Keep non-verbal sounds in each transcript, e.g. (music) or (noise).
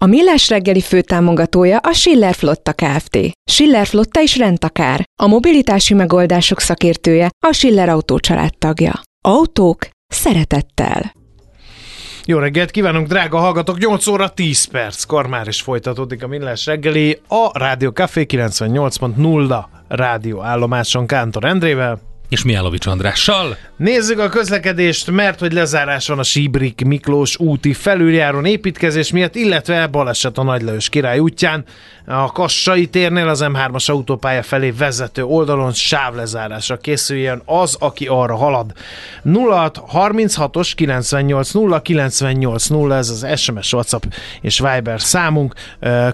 A Millás reggeli főtámogatója a Schiller Flotta Kft. Schiller Flotta is rendtakár. A mobilitási megoldások szakértője a Schiller Autó tagja. Autók szeretettel. Jó reggelt kívánunk, drága hallgatók! 8 óra 10 perc, kor már is folytatódik a Millás reggeli a Rádió Café 98.0 rádió állomáson Kántor Endrével és Miálovics Andrással. Nézzük a közlekedést, mert hogy lezárás van a Síbrik Miklós úti felüljáron építkezés miatt, illetve baleset a Nagylajos király útján. A Kassai térnél az M3-as autópálya felé vezető oldalon sávlezárásra készüljön az, aki arra halad. 0636-os 98 0 98 0 ez az SMS, WhatsApp és Viber számunk.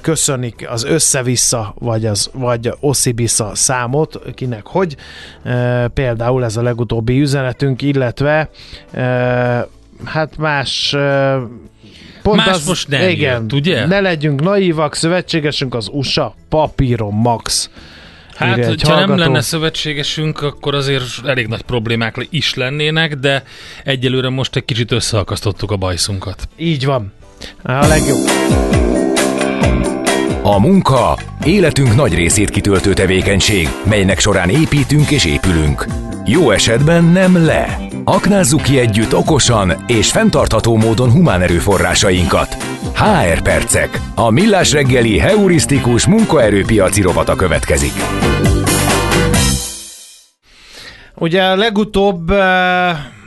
Köszönik az össze-vissza, vagy az vagy oszibisza számot, kinek hogy például ez a legutóbbi üzenetünk, illetve hát más Pont Más az, most nem igen, jött, ugye? Ne legyünk naívak, szövetségesünk az USA, papíron max. Hát, hogyha hallgató. nem lenne szövetségesünk, akkor azért elég nagy problémák is lennének, de egyelőre most egy kicsit összeakasztottuk a bajszunkat. Így van. A legjobb. A munka életünk nagy részét kitöltő tevékenység, melynek során építünk és épülünk. Jó esetben nem le. Aknázzuk ki együtt okosan és fenntartható módon humán erőforrásainkat. HR Percek. A millás reggeli heurisztikus munkaerőpiaci rovata következik. Ugye legutóbb uh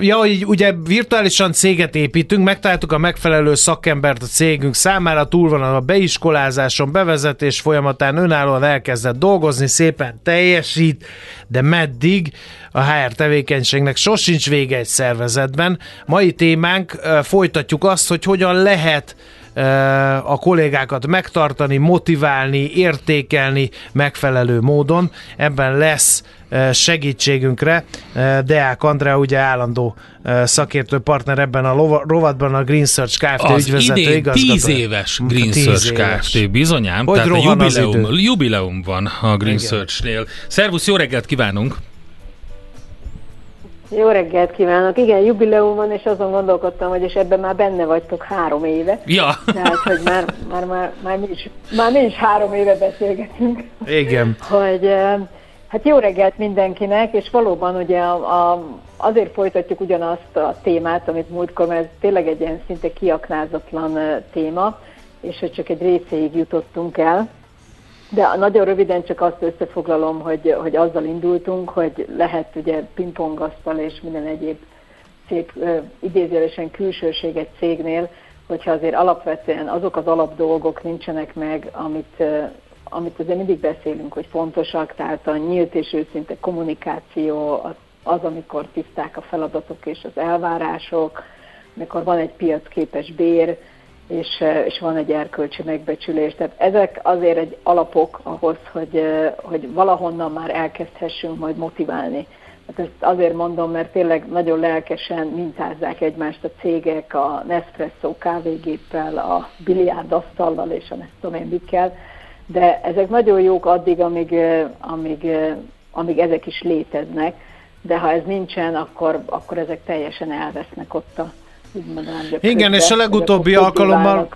ja, így ugye virtuálisan céget építünk, megtaláltuk a megfelelő szakembert a cégünk számára, túl van a beiskolázáson, bevezetés folyamatán önállóan elkezdett dolgozni, szépen teljesít, de meddig a HR tevékenységnek sosincs vége egy szervezetben. Mai témánk folytatjuk azt, hogy hogyan lehet a kollégákat megtartani, motiválni, értékelni megfelelő módon. Ebben lesz segítségünkre. Deák Andrea ugye állandó szakértő partner ebben a rovatban a Green Search Kft. Az ügyvezető idén igazgató. 10 éves Green tíz Search éves. Kft. bizonyám, hogy tehát a jubileum, jubileum van a Green Search-nél. Szervusz, jó reggelt kívánunk! Jó reggelt kívánok! Igen, jubileum van, és azon gondolkodtam, hogy és ebben már benne vagytok három éve. Ja. Tehát, hogy már, már, már, már, mi, is, már mi is három éve beszélgetünk. Igen. hogy hát jó reggelt mindenkinek, és valóban ugye a, a, azért folytatjuk ugyanazt a témát, amit múltkor, mert ez tényleg egy ilyen szinte kiaknázatlan téma, és hogy csak egy részéig jutottunk el. De nagyon röviden csak azt összefoglalom, hogy, hogy azzal indultunk, hogy lehet ugye pingpongasztal és minden egyéb szép idézőjelesen külsőség egy cégnél, hogyha azért alapvetően azok az alapdolgok nincsenek meg, amit, amit azért mindig beszélünk, hogy fontosak, tehát a nyílt és őszinte kommunikáció, az, az amikor tiszták a feladatok és az elvárások, amikor van egy piacképes bér, és, eh, és van egy erkölcsi megbecsülés. Tehát ezek azért egy alapok ahhoz, hogy, eh, hogy valahonnan már elkezdhessünk majd motiválni. Hát ezt azért mondom, mert tényleg nagyon lelkesen mintázzák egymást a cégek a Nespresso kávégéppel, a biliárdasztallal és a nem tudom én mikkel, de ezek nagyon jók addig, amíg, amíg, amíg ezek is léteznek, de ha ez nincsen, akkor, akkor ezek teljesen elvesznek ott a, igen, és a legutóbbi alkalommal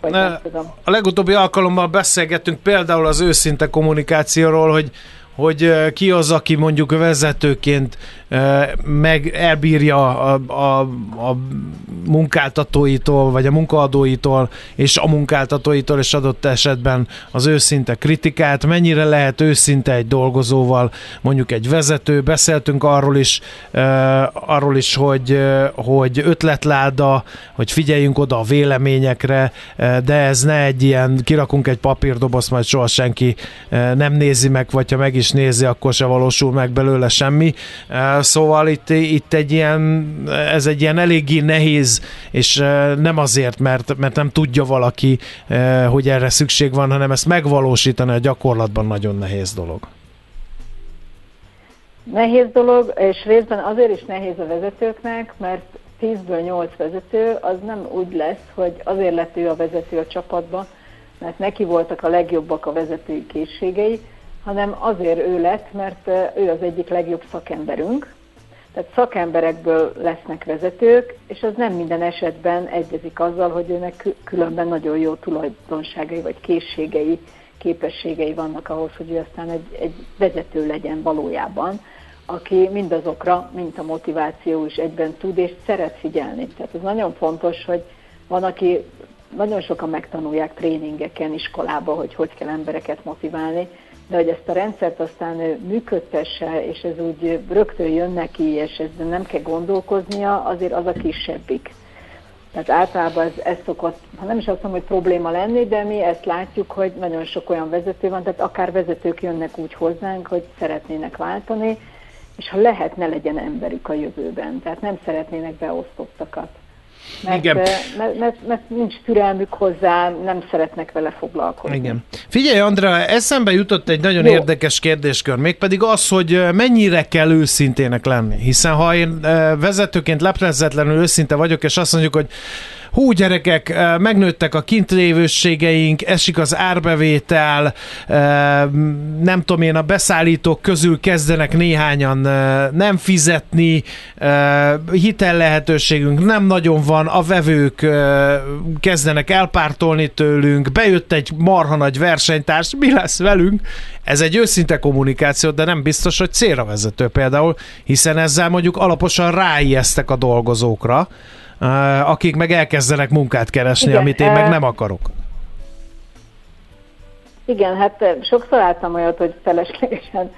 a legutóbbi alkalommal beszélgettünk például az őszinte kommunikációról, hogy hogy ki az, aki mondjuk vezetőként meg elbírja a, a, a munkáltatóitól, vagy a munkaadóitól, és a munkáltatóitól, és adott esetben az őszinte kritikát, mennyire lehet őszinte egy dolgozóval, mondjuk egy vezető, beszéltünk arról is, arról is, hogy, hogy ötletláda, hogy figyeljünk oda a véleményekre, de ez ne egy ilyen, kirakunk egy papírdobozt, majd soha senki nem nézi meg, vagy ha meg is nézi, akkor se valósul meg belőle semmi Szóval itt, itt egy ilyen, ez egy ilyen eléggé nehéz, és nem azért, mert, mert nem tudja valaki, hogy erre szükség van, hanem ezt megvalósítani a gyakorlatban nagyon nehéz dolog. Nehéz dolog, és részben azért is nehéz a vezetőknek, mert 10-ből 8 vezető, az nem úgy lesz, hogy azért lett ő a vezető a csapatban, mert neki voltak a legjobbak a vezetői készségei, hanem azért ő lett, mert ő az egyik legjobb szakemberünk. Tehát szakemberekből lesznek vezetők, és az nem minden esetben egyezik azzal, hogy őnek különben nagyon jó tulajdonságai vagy készségei, képességei vannak ahhoz, hogy ő aztán egy, egy vezető legyen valójában aki mindazokra, mint a motiváció is egyben tud és szeret figyelni. Tehát ez nagyon fontos, hogy van, aki nagyon sokan megtanulják tréningeken, iskolába, hogy hogy kell embereket motiválni, de hogy ezt a rendszert aztán működtesse, és ez úgy rögtön jön neki, és ez nem kell gondolkoznia, azért az a kisebbik. Tehát általában ez, ez szokott, ha nem is azt mondom, hogy probléma lenni, de mi ezt látjuk, hogy nagyon sok olyan vezető van, tehát akár vezetők jönnek úgy hozzánk, hogy szeretnének váltani, és ha lehet, ne legyen emberük a jövőben. Tehát nem szeretnének beosztottakat. Mert, Igen. Mert, mert, mert nincs türelmük hozzá, nem szeretnek vele foglalkozni. Igen. Figyelj, Andra, eszembe jutott egy nagyon Jó. érdekes kérdéskör, mégpedig az, hogy mennyire kell őszintének lenni. Hiszen ha én vezetőként leplezetlenül őszinte vagyok, és azt mondjuk, hogy hú gyerekek, megnőttek a kintlévőségeink, esik az árbevétel, nem tudom én, a beszállítók közül kezdenek néhányan nem fizetni, hitel lehetőségünk nem nagyon van, a vevők kezdenek elpártolni tőlünk, bejött egy marha nagy versenytárs, mi lesz velünk? Ez egy őszinte kommunikáció, de nem biztos, hogy célra vezető például, hiszen ezzel mondjuk alaposan ráijesztek a dolgozókra, akik meg elkezdenek munkát keresni, Igen, amit én meg nem akarok. Igen, hát sokszor láttam olyat, hogy feleslegesen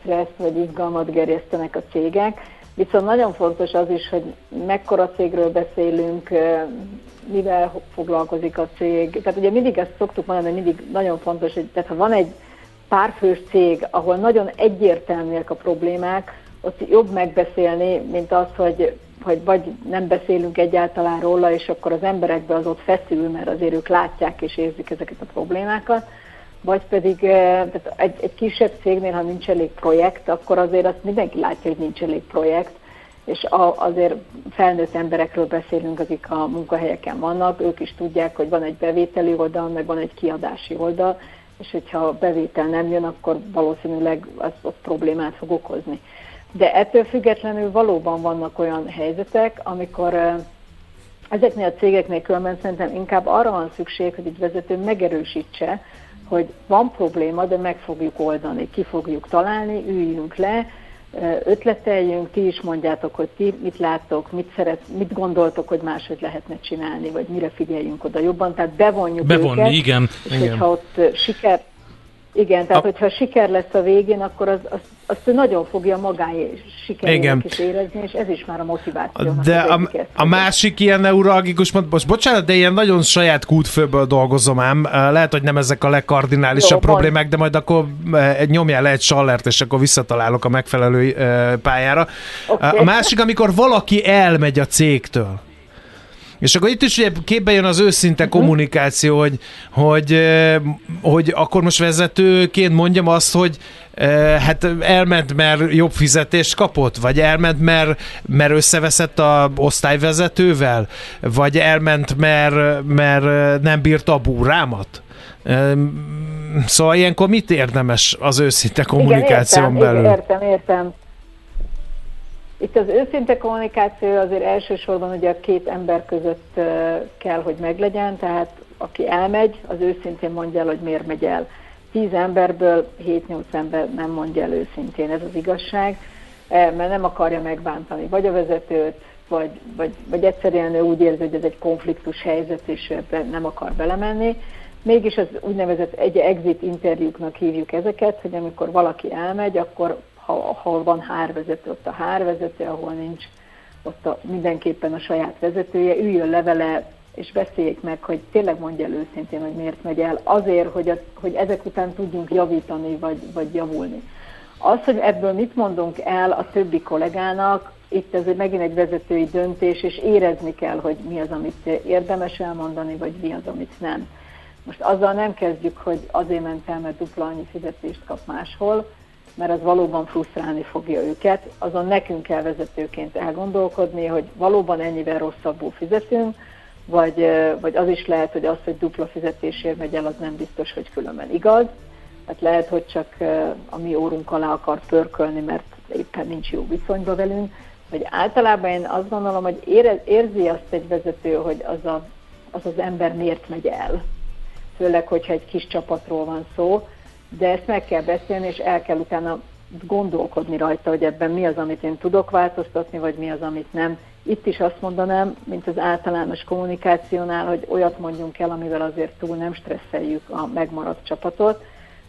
stressz vagy izgalmat gerjesztenek a cégek, viszont nagyon fontos az is, hogy mekkora cégről beszélünk, mivel foglalkozik a cég. Tehát ugye mindig ezt szoktuk mondani, hogy mindig nagyon fontos, hogy tehát ha van egy párfős cég, ahol nagyon egyértelműek a problémák, ott jobb megbeszélni, mint az, hogy hogy vagy nem beszélünk egyáltalán róla, és akkor az emberekbe az ott feszül, mert azért ők látják és érzik ezeket a problémákat, vagy pedig eh, tehát egy, egy kisebb cégnél, ha nincs elég projekt, akkor azért azt mindenki látja, hogy nincs elég projekt, és a, azért felnőtt emberekről beszélünk, akik a munkahelyeken vannak, ők is tudják, hogy van egy bevételi oldal, meg van egy kiadási oldal, és hogyha a bevétel nem jön, akkor valószínűleg az, az problémát fog okozni. De ettől függetlenül valóban vannak olyan helyzetek, amikor ezeknél a cégeknél különben szerintem inkább arra van szükség, hogy egy vezető megerősítse, hogy van probléma, de meg fogjuk oldani, ki fogjuk találni, üljünk le, ötleteljünk, ti is mondjátok, hogy ti mit láttok, mit, szeret, mit gondoltok, hogy máshogy lehetne csinálni, vagy mire figyeljünk oda jobban, tehát bevonjuk Bevonni, őket, igen. és igen. hogyha ott siker, igen, tehát a... hogyha siker lesz a végén, akkor az, az, azt ő nagyon fogja magáé sikerének is érezni, és ez is már a motiváció. De a, a másik ilyen neuralgikus, most bocsánat, de ilyen nagyon saját kútfőből dolgozom ám, lehet, hogy nem ezek a legkardinálisabb Jó, problémák, majd. de majd akkor nyomjál le egy sallert, és akkor visszatalálok a megfelelő pályára. Okay. A másik, amikor valaki elmegy a cégtől, és akkor itt is ugye képbe jön az őszinte kommunikáció, hogy, hogy, hogy akkor most vezetőként mondjam azt, hogy hát elment, mert jobb fizetést kapott, vagy elment, mert, mert összeveszett a osztályvezetővel, vagy elment, mert, mert nem bírta a búrámat. Szóval ilyenkor mit érdemes az őszinte kommunikáción Igen, értem, belül? Értem, értem. Itt az őszinte kommunikáció azért elsősorban ugye a két ember között kell, hogy meglegyen, tehát aki elmegy, az őszintén mondja el, hogy miért megy el. Tíz emberből 7-8 ember nem mondja el őszintén, ez az igazság, mert nem akarja megbántani vagy a vezetőt, vagy, vagy, vagy egyszerűen ő úgy érzi, hogy ez egy konfliktus helyzet, és ebben nem akar belemenni. Mégis az úgynevezett egy exit interjúknak hívjuk ezeket, hogy amikor valaki elmegy, akkor ahol van hárvezető, ott a hárvezető, ahol nincs, ott a, mindenképpen a saját vezetője, üljön levele, és beszéljék meg, hogy tényleg mondja el őszintén, hogy miért megy el, azért, hogy, a, hogy ezek után tudjunk javítani, vagy, vagy javulni. Az, hogy ebből mit mondunk el a többi kollégának, itt ez megint egy vezetői döntés, és érezni kell, hogy mi az, amit érdemes elmondani, vagy mi az, amit nem. Most azzal nem kezdjük, hogy azért ment el, mert dupla annyi fizetést kap máshol, mert az valóban frusztrálni fogja őket. Azon nekünk kell vezetőként elgondolkodni, hogy valóban ennyivel rosszabbul fizetünk, vagy, vagy az is lehet, hogy az, hogy dupla fizetésért megy el, az nem biztos, hogy különben igaz. Hát lehet, hogy csak a mi órunk alá akar pörkölni, mert éppen nincs jó viszonyban velünk, vagy általában én azt gondolom, hogy érzi azt egy vezető, hogy az, a, az az ember miért megy el. Főleg, hogyha egy kis csapatról van szó, de ezt meg kell beszélni, és el kell utána gondolkodni rajta, hogy ebben mi az, amit én tudok változtatni, vagy mi az, amit nem. Itt is azt mondanám, mint az általános kommunikációnál, hogy olyat mondjunk el, amivel azért túl nem stresszeljük a megmaradt csapatot,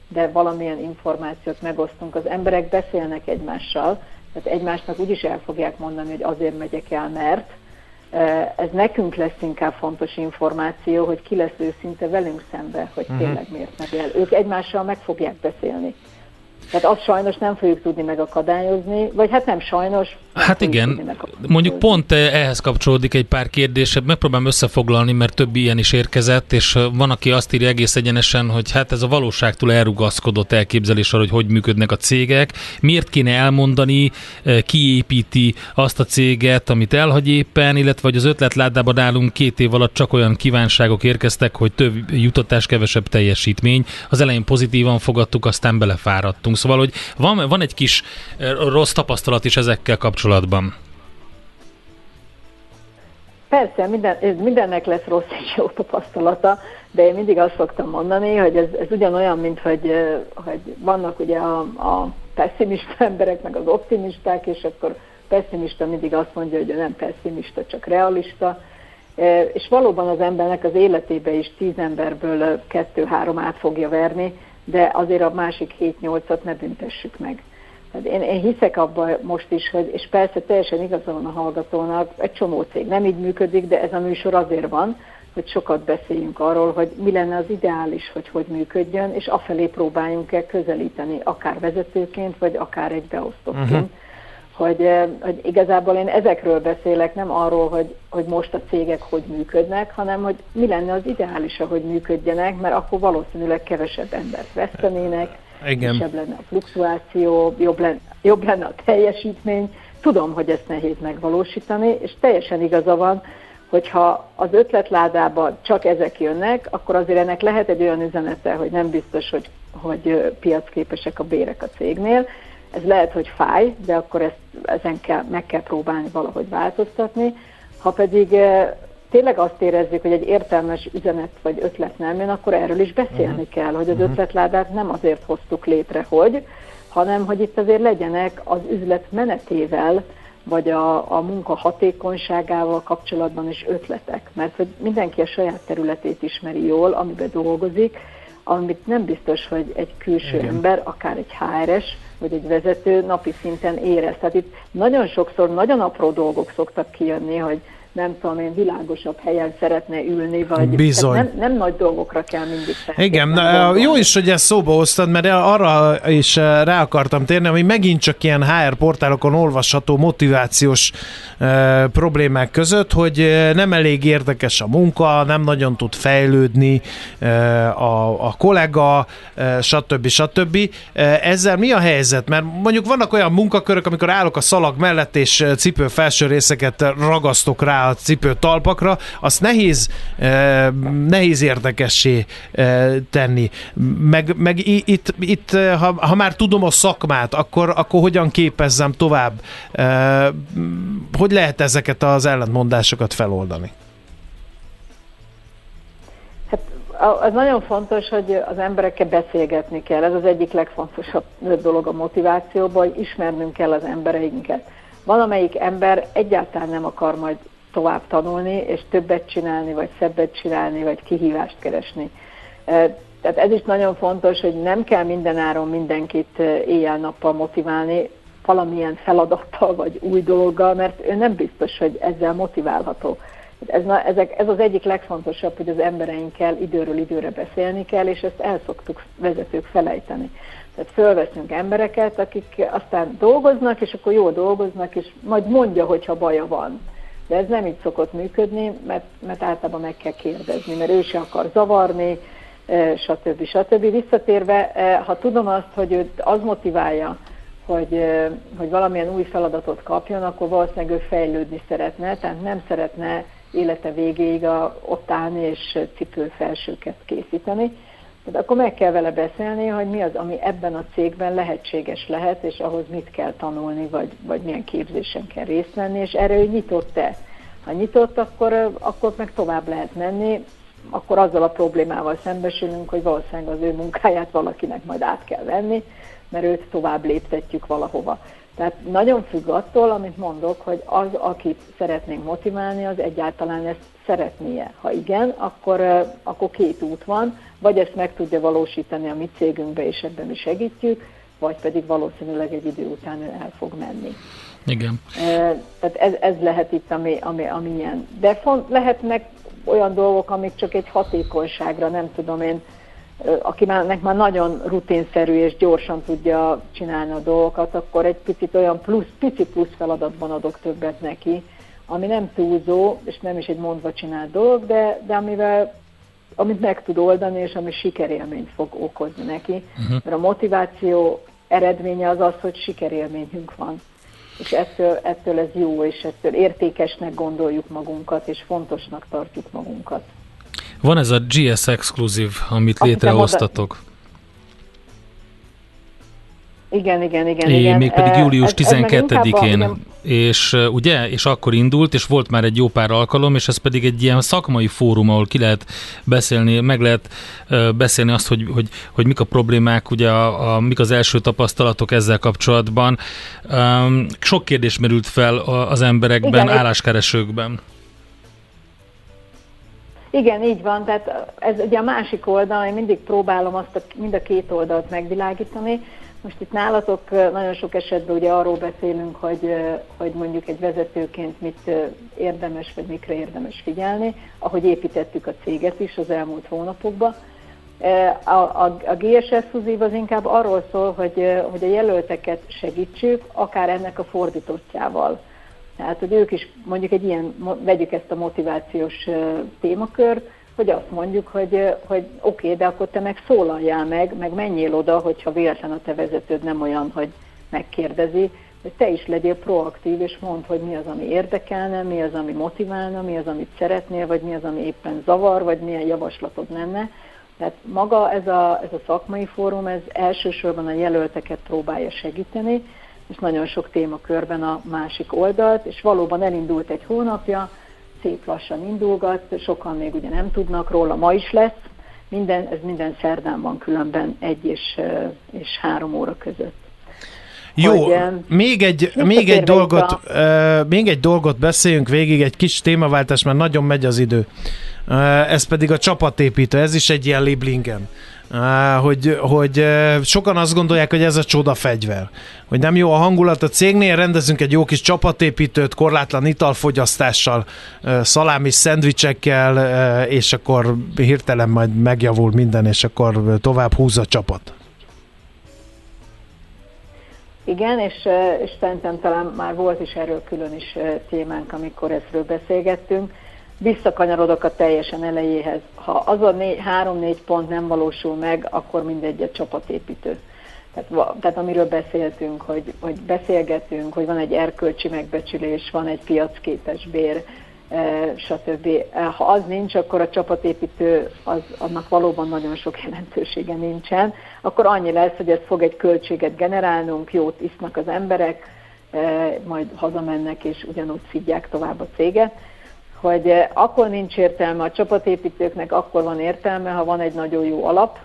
de valamilyen információt megosztunk. Az emberek beszélnek egymással, tehát egymásnak úgyis el fogják mondani, hogy azért megyek el, mert ez nekünk lesz inkább fontos információ, hogy ki lesz őszinte velünk szembe, hogy uh-huh. tényleg miért megy el. Ők egymással meg fogják beszélni. Tehát azt sajnos nem fogjuk tudni megakadályozni, vagy hát nem sajnos. Nem hát igen, mondjuk pont ehhez kapcsolódik egy pár kérdés, megpróbálom összefoglalni, mert több ilyen is érkezett, és van, aki azt írja egész egyenesen, hogy hát ez a valóságtól elrugaszkodott elképzelés arra, hogy hogy működnek a cégek, miért kéne elmondani, kiépíti azt a céget, amit elhagy éppen, illetve hogy az ötletládában állunk két év alatt csak olyan kívánságok érkeztek, hogy több jutatás, kevesebb teljesítmény. Az elején pozitívan fogadtuk, aztán belefáradtunk beszélgetünk. Szóval, hogy van, van egy kis eh, rossz tapasztalat is ezekkel kapcsolatban. Persze, minden, mindennek lesz rossz és jó tapasztalata, de én mindig azt szoktam mondani, hogy ez, ez ugyanolyan, mint hogy, eh, hogy vannak ugye a, a pessimista emberek, meg az optimisták, és akkor pessimista mindig azt mondja, hogy nem pessimista, csak realista, eh, és valóban az embernek az életébe is tíz emberből kettő-három át fogja verni, de azért a másik 7-8-at ne büntessük meg. Tehát én, én hiszek abban most is, hogy, és persze teljesen igaza a hallgatónak, egy csomó cég nem így működik, de ez a műsor azért van, hogy sokat beszéljünk arról, hogy mi lenne az ideális, hogy hogy működjön, és afelé próbáljunk el közelíteni, akár vezetőként, vagy akár egy beosztottként. Uh-huh hogy, eh, hogy igazából én ezekről beszélek, nem arról, hogy, hogy most a cégek hogy működnek, hanem hogy mi lenne az ideális, hogy működjenek, mert akkor valószínűleg kevesebb embert vesztenének, Igen. kisebb lenne a fluktuáció, jobb lenne, jobb lenne a teljesítmény. Tudom, hogy ezt nehéz megvalósítani, és teljesen igaza van, hogyha az ötletládába csak ezek jönnek, akkor azért ennek lehet egy olyan üzenete, hogy nem biztos, hogy, hogy eh, piacképesek a bérek a cégnél, ez lehet, hogy fáj, de akkor ezt, ezen kell, meg kell próbálni valahogy változtatni. Ha pedig eh, tényleg azt érezzük, hogy egy értelmes üzenet vagy ötlet nem jön, akkor erről is beszélni uh-huh. kell, hogy az uh-huh. ötletládát nem azért hoztuk létre, hogy, hanem hogy itt azért legyenek az üzlet menetével, vagy a, a munka hatékonyságával kapcsolatban is ötletek. Mert hogy mindenki a saját területét ismeri jól, amiben dolgozik, amit nem biztos, hogy egy külső Igen. ember, akár egy HRS, vagy egy vezető napi szinten érez. Tehát itt nagyon sokszor nagyon apró dolgok szoktak kijönni, hogy nem tudom én, világosabb helyen szeretne ülni, vagy Bizony. Nem, nem nagy dolgokra kell mindig Igen, gondolni. jó is, hogy ezt szóba hoztad, mert arra is rá akartam térni, ami megint csak ilyen HR portálokon olvasható motivációs e, problémák között, hogy nem elég érdekes a munka, nem nagyon tud fejlődni e, a, a kollega, e, stb. stb. Ezzel mi a helyzet? Mert mondjuk vannak olyan munkakörök, amikor állok a szalag mellett, és cipő felső részeket ragasztok rá a cipő talpakra, azt nehéz, eh, nehéz érdekessé eh, tenni. Meg, meg itt, itt eh, ha, ha már tudom a szakmát, akkor, akkor hogyan képezzem tovább? Hogy lehet ezeket az ellentmondásokat feloldani? Hát az nagyon fontos, hogy az emberekkel beszélgetni kell. Ez az egyik legfontosabb dolog a motivációban, hogy ismernünk kell az embereinket. Valamelyik ember egyáltalán nem akar majd tovább tanulni, és többet csinálni, vagy szebbet csinálni, vagy kihívást keresni. Tehát ez is nagyon fontos, hogy nem kell mindenáron mindenkit éjjel-nappal motiválni, valamilyen feladattal vagy új dologgal, mert ő nem biztos, hogy ezzel motiválható. Ez, na, ezek, ez az egyik legfontosabb, hogy az embereinkkel időről időre beszélni kell, és ezt el szoktuk vezetők felejteni. Tehát fölveszünk embereket, akik aztán dolgoznak, és akkor jól dolgoznak, és majd mondja, hogyha baja van. De ez nem így szokott működni, mert, mert általában meg kell kérdezni, mert ő se akar zavarni, stb. stb. Visszatérve, ha tudom azt, hogy őt az motiválja, hogy, hogy valamilyen új feladatot kapjon, akkor valószínűleg ő fejlődni szeretne, tehát nem szeretne élete végéig a, ott állni és cipőfelsőket készíteni. De akkor meg kell vele beszélni, hogy mi az, ami ebben a cégben lehetséges lehet, és ahhoz mit kell tanulni, vagy, vagy milyen képzésen kell részt venni, és erre ő nyitott-e. Ha nyitott, akkor, akkor meg tovább lehet menni, akkor azzal a problémával szembesülünk, hogy valószínűleg az ő munkáját valakinek majd át kell venni, mert őt tovább léptetjük valahova. Tehát nagyon függ attól, amit mondok, hogy az, akit szeretnénk motiválni, az egyáltalán ezt szeretnie. Ha igen, akkor, akkor két út van, vagy ezt meg tudja valósítani a mi cégünkbe, és ebben mi segítjük, vagy pedig valószínűleg egy idő után ő el fog menni. Igen. Tehát ez, ez lehet itt, ami, ami, ami ilyen. De font, lehetnek olyan dolgok, amik csak egy hatékonyságra, nem tudom én, akinek már nagyon rutinszerű és gyorsan tudja csinálni a dolgokat, akkor egy picit olyan plusz, pici plusz feladatban adok többet neki, ami nem túlzó, és nem is egy mondva csinált dolog, de, de amivel amit meg tud oldani, és ami sikerélményt fog okozni neki. Uh-huh. Mert a motiváció eredménye az az, hogy sikerélményünk van. És ettől, ettől ez jó, és ettől értékesnek gondoljuk magunkat, és fontosnak tartjuk magunkat. Van ez a GS Exclusive, amit létrehoztatok. Igen, igen, igen. É, igen. Mégpedig július 12-én, és ugye, és akkor indult, és volt már egy jó pár alkalom, és ez pedig egy ilyen szakmai fórum, ahol ki lehet beszélni, meg lehet uh, beszélni azt, hogy, hogy, hogy mik a problémák, ugye a, a, mik az első tapasztalatok ezzel kapcsolatban. Um, sok kérdés merült fel az emberekben, igen, álláskeresőkben. Igen, így van, tehát ez ugye a másik oldal, én mindig próbálom azt a, mind a két oldalt megvilágítani. Most itt nálatok nagyon sok esetben ugye arról beszélünk, hogy, hogy mondjuk egy vezetőként mit érdemes, vagy mikre érdemes figyelni, ahogy építettük a céget is az elmúlt hónapokban. A, a, a GSS Fuzív az inkább arról szól, hogy, hogy a jelölteket segítsük, akár ennek a fordítottjával tehát, hogy ők is mondjuk egy ilyen, vegyük ezt a motivációs témakört, hogy azt mondjuk, hogy, hogy oké, de akkor te meg szólaljál meg, meg menjél oda, hogyha véletlen a te vezetőd nem olyan, hogy megkérdezi, hogy te is legyél proaktív, és mondd, hogy mi az, ami érdekelne, mi az, ami motiválna, mi az, amit szeretnél, vagy mi az, ami éppen zavar, vagy milyen javaslatod lenne. Tehát maga ez a, ez a szakmai fórum, ez elsősorban a jelölteket próbálja segíteni, és nagyon sok témakörben a másik oldalt, és valóban elindult egy hónapja, szép lassan indulgat, sokan még ugye nem tudnak róla, ma is lesz, minden, ez minden szerdán van különben egy és, és három óra között. Jó, hogy, még egy, még egy, dolgot, a... uh, még egy dolgot beszéljünk végig, egy kis témaváltás, mert nagyon megy az idő. Uh, ez pedig a csapatépítő, ez is egy ilyen liblingem hogy, hogy sokan azt gondolják, hogy ez a csoda fegyver. Hogy nem jó a hangulat a cégnél, rendezünk egy jó kis csapatépítőt, korlátlan italfogyasztással, szalámi szendvicsekkel, és akkor hirtelen majd megjavul minden, és akkor tovább húz a csapat. Igen, és, és szerintem talán már volt is erről külön is témánk, amikor ezről beszélgettünk visszakanyarodok a teljesen elejéhez. Ha az a három-négy pont nem valósul meg, akkor mindegy a csapatépítő. Tehát, tehát amiről beszéltünk, hogy, hogy beszélgetünk, hogy van egy erkölcsi megbecsülés, van egy piacképes bér, e, stb. E, ha az nincs, akkor a csapatépítő az, annak valóban nagyon sok jelentősége nincsen. Akkor annyi lesz, hogy ez fog egy költséget generálnunk, jót isznak az emberek, e, majd hazamennek és ugyanúgy szidják tovább a céget hogy eh, akkor nincs értelme a csapatépítőknek, akkor van értelme, ha van egy nagyon jó alap,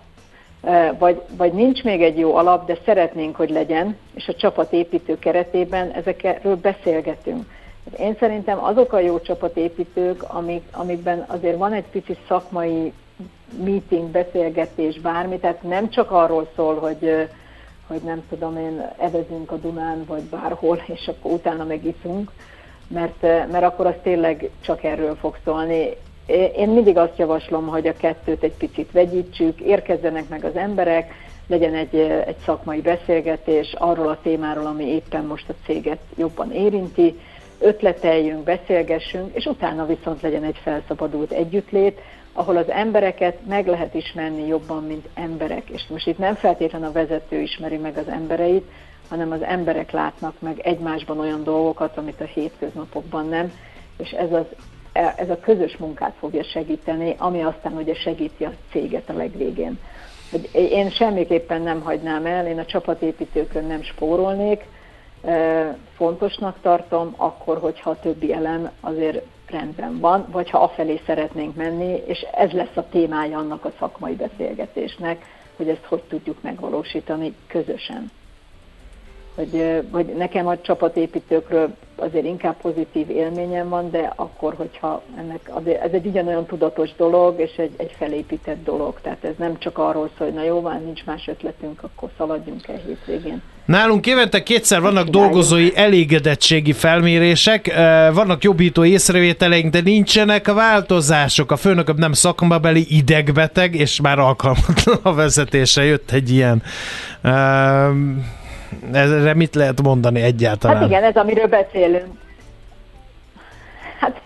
eh, vagy, vagy nincs még egy jó alap, de szeretnénk, hogy legyen, és a csapatépítő keretében ezekről beszélgetünk. Én szerintem azok a jó csapatépítők, amik, amikben azért van egy pici szakmai meeting, beszélgetés, bármi, tehát nem csak arról szól, hogy, eh, hogy nem tudom én, evezünk a Dunán, vagy bárhol, és akkor utána megiszunk, mert, mert akkor az tényleg csak erről fog szólni. Én mindig azt javaslom, hogy a kettőt egy picit vegyítsük, érkezzenek meg az emberek, legyen egy, egy szakmai beszélgetés arról a témáról, ami éppen most a céget jobban érinti, ötleteljünk, beszélgessünk, és utána viszont legyen egy felszabadult együttlét, ahol az embereket meg lehet ismerni jobban, mint emberek. És most itt nem feltétlenül a vezető ismeri meg az embereit, hanem az emberek látnak meg egymásban olyan dolgokat, amit a hétköznapokban nem, és ez, az, ez a közös munkát fogja segíteni, ami aztán ugye segíti a céget a legvégén. Én semmiképpen nem hagynám el, én a csapatépítőkön nem spórolnék, fontosnak tartom, akkor, hogyha a többi elem azért rendben van, vagy ha afelé szeretnénk menni, és ez lesz a témája annak a szakmai beszélgetésnek, hogy ezt hogy tudjuk megvalósítani közösen hogy, hogy nekem a csapatépítőkről azért inkább pozitív élményem van, de akkor, hogyha ennek azért, ez egy ugyanolyan tudatos dolog, és egy, egy felépített dolog. Tehát ez nem csak arról szól, hogy na jó, van, nincs más ötletünk, akkor szaladjunk el hétvégén. Nálunk évente kétszer vannak dolgozói elégedettségi felmérések, vannak jobbító észrevételeink, de nincsenek a változások. A főnököm nem szakmabeli idegbeteg, és már alkalmatlan a vezetése jött egy ilyen Erre mit lehet mondani egyáltalán? Hát igen, ez amiről beszélünk. Hát,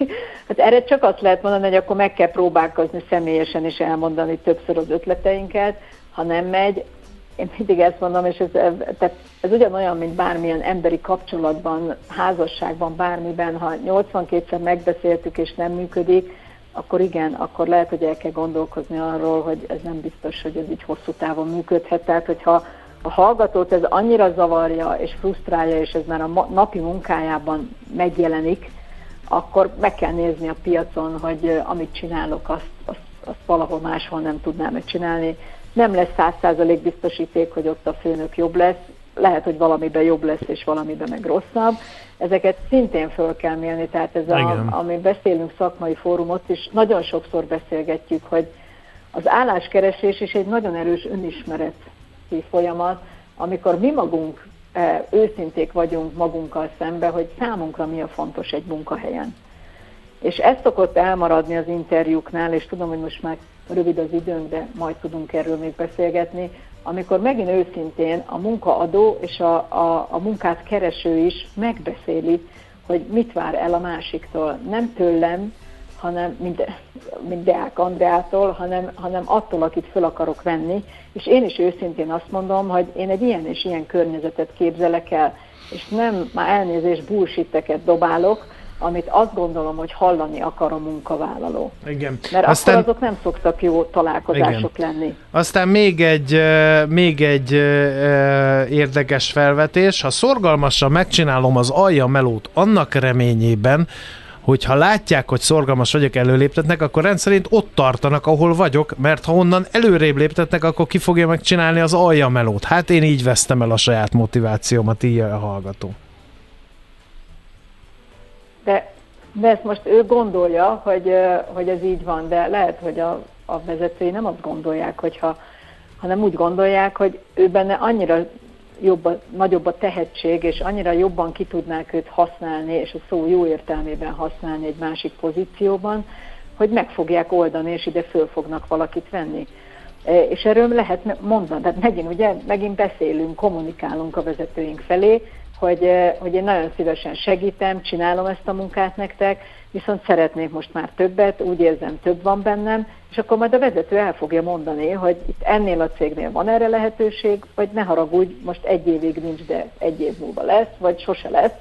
hát erre csak azt lehet mondani, hogy akkor meg kell próbálkozni személyesen és elmondani többször az ötleteinket. Ha nem megy, én mindig ezt mondom, és ez, tehát ez ugyanolyan, mint bármilyen emberi kapcsolatban, házasságban, bármiben, ha 82-szer megbeszéltük és nem működik, akkor igen, akkor lehet, hogy el kell gondolkozni arról, hogy ez nem biztos, hogy ez így hosszú távon működhet. Tehát, hogyha a hallgatót ez annyira zavarja és frusztrálja, és ez már a napi munkájában megjelenik, akkor meg kell nézni a piacon, hogy amit csinálok, azt, azt, azt valahol máshol nem tudnám megcsinálni. Nem lesz száz százalék biztosíték, hogy ott a főnök jobb lesz, lehet, hogy valamiben jobb lesz, és valamiben meg rosszabb. Ezeket szintén föl kell mérni, tehát ez, a, ami beszélünk szakmai fórumot is, nagyon sokszor beszélgetjük, hogy az álláskeresés is egy nagyon erős önismeret folyamat, amikor mi magunk e, őszinték vagyunk magunkkal szembe, hogy számunkra mi a fontos egy munkahelyen. És ez szokott elmaradni az interjúknál, és tudom, hogy most már rövid az időnk, de majd tudunk erről még beszélgetni, amikor megint őszintén a munkaadó és a, a, a munkát kereső is megbeszéli, hogy mit vár el a másiktól. Nem tőlem, hanem mint, mint Deák Andreától, hanem, hanem attól, akit föl akarok venni. És én is őszintén azt mondom, hogy én egy ilyen és ilyen környezetet képzelek el, és nem már elnézés bullshiteket dobálok, amit azt gondolom, hogy hallani akar a munkavállaló. Igen. Mert Aztán... akkor azok nem szoktak jó találkozások Igen. lenni. Aztán még egy, még egy érdekes felvetés. Ha szorgalmasan megcsinálom az alja melót annak reményében, hogyha látják, hogy szorgalmas vagyok, előléptetnek, akkor rendszerint ott tartanak, ahol vagyok, mert ha onnan előrébb léptetnek, akkor ki fogja megcsinálni az alja. Hát én így vesztem el a saját motivációmat, így a hallgató. De, de ezt most ő gondolja, hogy, hogy ez így van, de lehet, hogy a, a vezetői nem azt gondolják, hogyha, hanem úgy gondolják, hogy ő benne annyira jobb a, nagyobb a tehetség, és annyira jobban ki tudnák őt használni, és a szó jó értelmében használni egy másik pozícióban, hogy meg fogják oldani, és ide föl fognak valakit venni. E, és erről lehet mondani, tehát megint, ugye, megint beszélünk, kommunikálunk a vezetőink felé, hogy, e, hogy én nagyon szívesen segítem, csinálom ezt a munkát nektek, viszont szeretnék most már többet, úgy érzem, több van bennem, és akkor majd a vezető el fogja mondani, hogy itt ennél a cégnél van erre lehetőség, vagy ne haragudj, most egy évig nincs, de egy év múlva lesz, vagy sose lesz.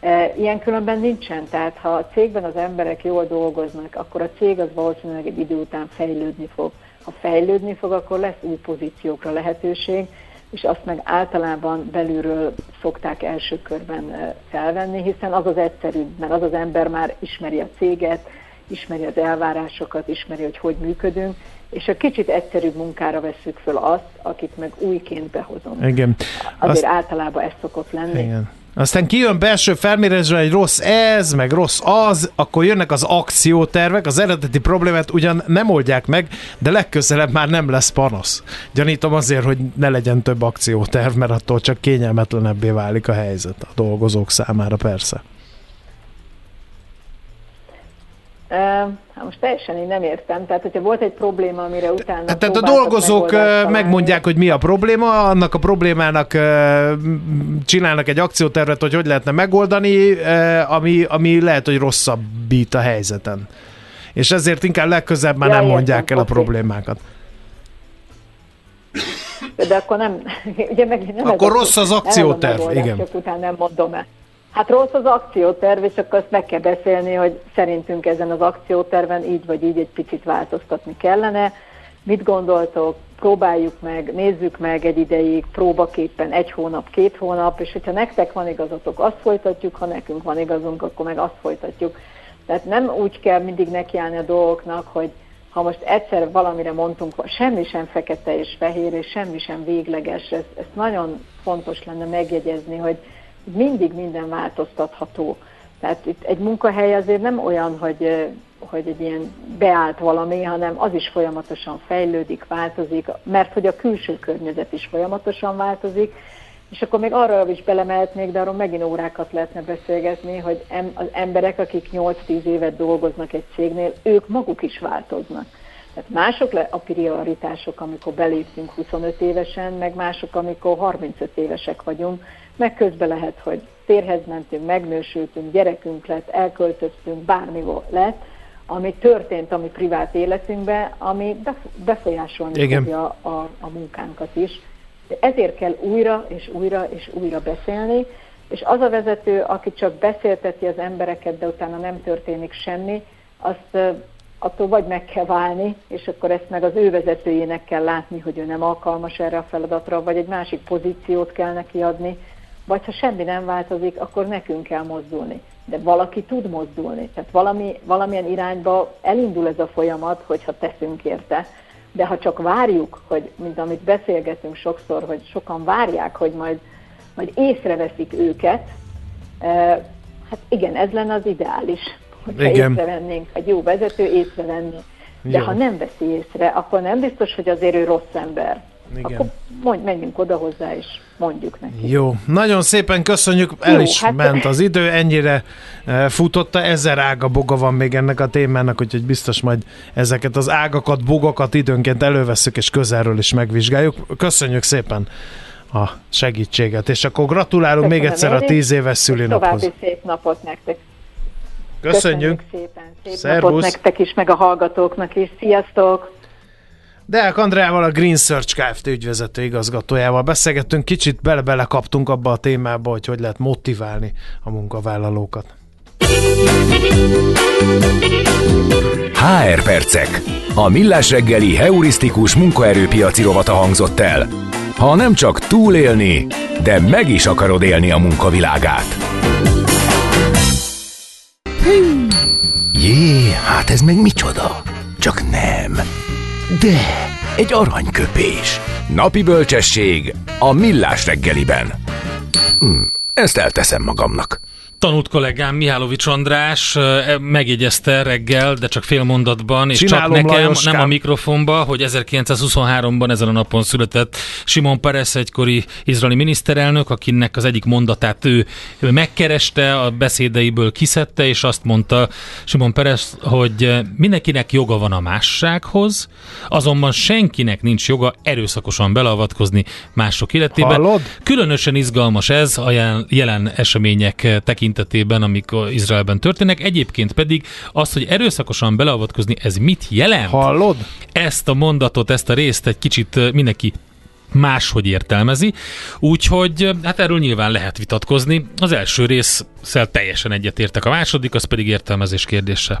E, ilyen különben nincsen, tehát ha a cégben az emberek jól dolgoznak, akkor a cég az valószínűleg egy idő után fejlődni fog. Ha fejlődni fog, akkor lesz új pozíciókra lehetőség, és azt meg általában belülről szokták első körben felvenni, hiszen az az egyszerűbb, mert az az ember már ismeri a céget, ismeri az elvárásokat, ismeri, hogy hogy működünk, és a kicsit egyszerűbb munkára veszük föl azt, akit meg újként behozunk. Igen. Azért azt... általában ez szokott lenni. Igen. Aztán kijön belső felmérésre, egy rossz ez, meg rossz az, akkor jönnek az akciótervek, az eredeti problémát ugyan nem oldják meg, de legközelebb már nem lesz panasz. Gyanítom azért, hogy ne legyen több akcióterv, mert attól csak kényelmetlenebbé válik a helyzet a dolgozók számára persze. Hát most teljesen én nem értem. Tehát, hogyha volt egy probléma, amire utána... Hát, tehát a dolgozók megmondják, hogy mi a probléma, annak a problémának csinálnak egy akciótervet, hogy hogy lehetne megoldani, ami, ami lehet, hogy rosszabbít a helyzeten. és ezért inkább legközebb már ja, nem mondják el a problémákat. De akkor nem, (laughs) ugye meg nem Akkor rossz az akcióterv, igen. Csak utána nem mondom el. Hát rossz az akcióterv, és akkor azt meg kell beszélni, hogy szerintünk ezen az akcióterven így vagy így egy picit változtatni kellene. Mit gondoltok, próbáljuk meg, nézzük meg egy ideig, próbaképpen egy hónap, két hónap, és hogyha nektek van igazatok, azt folytatjuk, ha nekünk van igazunk, akkor meg azt folytatjuk. Tehát nem úgy kell mindig nekiállni a dolgoknak, hogy ha most egyszer valamire mondtunk, semmi sem fekete és fehér, és semmi sem végleges, ez, ez nagyon fontos lenne megjegyezni, hogy mindig minden változtatható. Tehát itt egy munkahely azért nem olyan, hogy, hogy egy ilyen beállt valami, hanem az is folyamatosan fejlődik, változik, mert hogy a külső környezet is folyamatosan változik, és akkor még arra is belemehetnék, de arról megint órákat lehetne beszélgetni, hogy az emberek, akik 8-10 évet dolgoznak egy cégnél, ők maguk is változnak. Tehát mások le a prioritások, amikor beléptünk 25 évesen, meg mások, amikor 35 évesek vagyunk, meg közben lehet, hogy térhez mentünk, megnősültünk, gyerekünk lett, elköltöztünk, bármi lett, ami történt a mi privát életünkben, ami befolyásolni Igen. fogja a, a munkánkat is. De ezért kell újra és újra és újra beszélni, és az a vezető, aki csak beszélteti az embereket, de utána nem történik semmi, azt attól vagy meg kell válni, és akkor ezt meg az ő vezetőjének kell látni, hogy ő nem alkalmas erre a feladatra, vagy egy másik pozíciót kell neki adni, vagy ha semmi nem változik, akkor nekünk kell mozdulni. De valaki tud mozdulni, tehát valami, valamilyen irányba elindul ez a folyamat, hogyha teszünk érte. De ha csak várjuk, hogy, mint amit beszélgetünk sokszor, hogy sokan várják, hogy majd, majd észreveszik őket, eh, hát igen, ez lenne az ideális, hogyha igen. észrevennénk, egy jó vezető észrevenni. De jó. ha nem veszi észre, akkor nem biztos, hogy azért ő rossz ember. Igen. Akkor mondj, menjünk oda hozzá, és mondjuk neki. Jó, nagyon szépen köszönjük, el Jó, is hát... ment az idő, ennyire uh, futotta, ezer ága boga van még ennek a témának, úgyhogy biztos majd ezeket az ágakat, bogokat időnként elővesszük, és közelről is megvizsgáljuk. Köszönjük szépen a segítséget, és akkor gratulálunk Köszönöm még egyszer a tíz éves szülinaphoz. További szép napot nektek. Köszönjük. Köszönjük szépen. Szép Szervusz. napot nektek is, meg a hallgatóknak is. Sziasztok! Deák Andrával, a Green Search Kft. ügyvezető igazgatójával beszélgettünk, kicsit bele-bele kaptunk abba a témába, hogy hogy lehet motiválni a munkavállalókat. HR Percek. A millás reggeli heurisztikus munkaerőpiaci rovata hangzott el. Ha nem csak túlélni, de meg is akarod élni a munkavilágát. Jé, hát ez meg micsoda? Csak nem. De, egy aranyköpés. Napi bölcsesség a millás reggeliben. Hm, ezt elteszem magamnak. Tanult kollégám Mihálovics András megjegyezte reggel, de csak fél mondatban, és Csinálom, csak nekem, Lajoskám. nem a mikrofonba, hogy 1923-ban ezen a napon született Simon Peres, egykori izraeli miniszterelnök, akinek az egyik mondatát ő, ő megkereste, a beszédeiből kiszedte, és azt mondta Simon Peres, hogy mindenkinek joga van a mássághoz, azonban senkinek nincs joga erőszakosan beleavatkozni mások életébe. Hallod? Különösen izgalmas ez a jelen események tekintetében tekintetében, amik Izraelben történnek. Egyébként pedig az, hogy erőszakosan beleavatkozni, ez mit jelent? Hallod? Ezt a mondatot, ezt a részt egy kicsit mindenki máshogy értelmezi, úgyhogy hát erről nyilván lehet vitatkozni. Az első részszel teljesen egyetértek, a második az pedig értelmezés kérdése.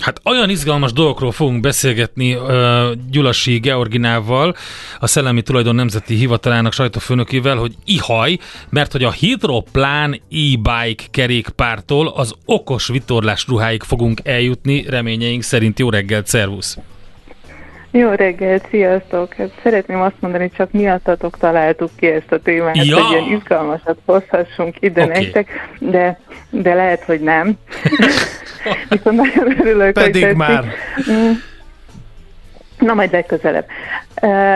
Hát olyan izgalmas dolgokról fogunk beszélgetni uh, Gyulasi Georginával, a Szellemi Tulajdon Nemzeti Hivatalának sajtófőnökével, hogy ihaj, mert hogy a Hidroplán e-bike kerékpártól az okos vitorlás ruháig fogunk eljutni, reményeink szerint jó reggelt, szervusz! Jó reggelt, sziasztok! Hát szeretném azt mondani, csak miattatok találtuk ki ezt a témát, ja. hogy ilyen izgalmasat hozhassunk ide okay. nektek, de, de lehet, hogy nem. (laughs) Viszont nagyon örülök, Pedig hogy már. Na, majd legközelebb.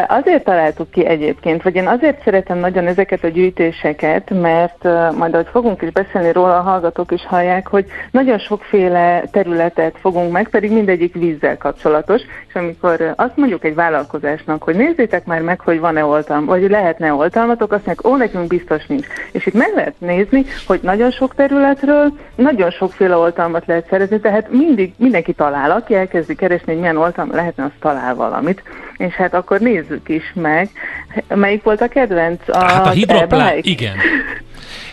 Azért találtuk ki egyébként, vagy én azért szeretem nagyon ezeket a gyűjtéseket, mert majd ahogy fogunk is beszélni róla, a hallgatók is hallják, hogy nagyon sokféle területet fogunk meg, pedig mindegyik vízzel kapcsolatos, és amikor azt mondjuk egy vállalkozásnak, hogy nézzétek már meg, hogy van-e oltalm, vagy lehetne oltalmatok, azt mondják, ó, nekünk biztos nincs. És itt meg lehet nézni, hogy nagyon sok területről nagyon sokféle oltalmat lehet szerezni, tehát mindig mindenki talál, aki elkezdi keresni, hogy milyen oltalma lehetne, az talál valamit. És hát akkor nézzük is meg. Melyik volt a kedvenc? A hát a hidroplán, igen. (laughs)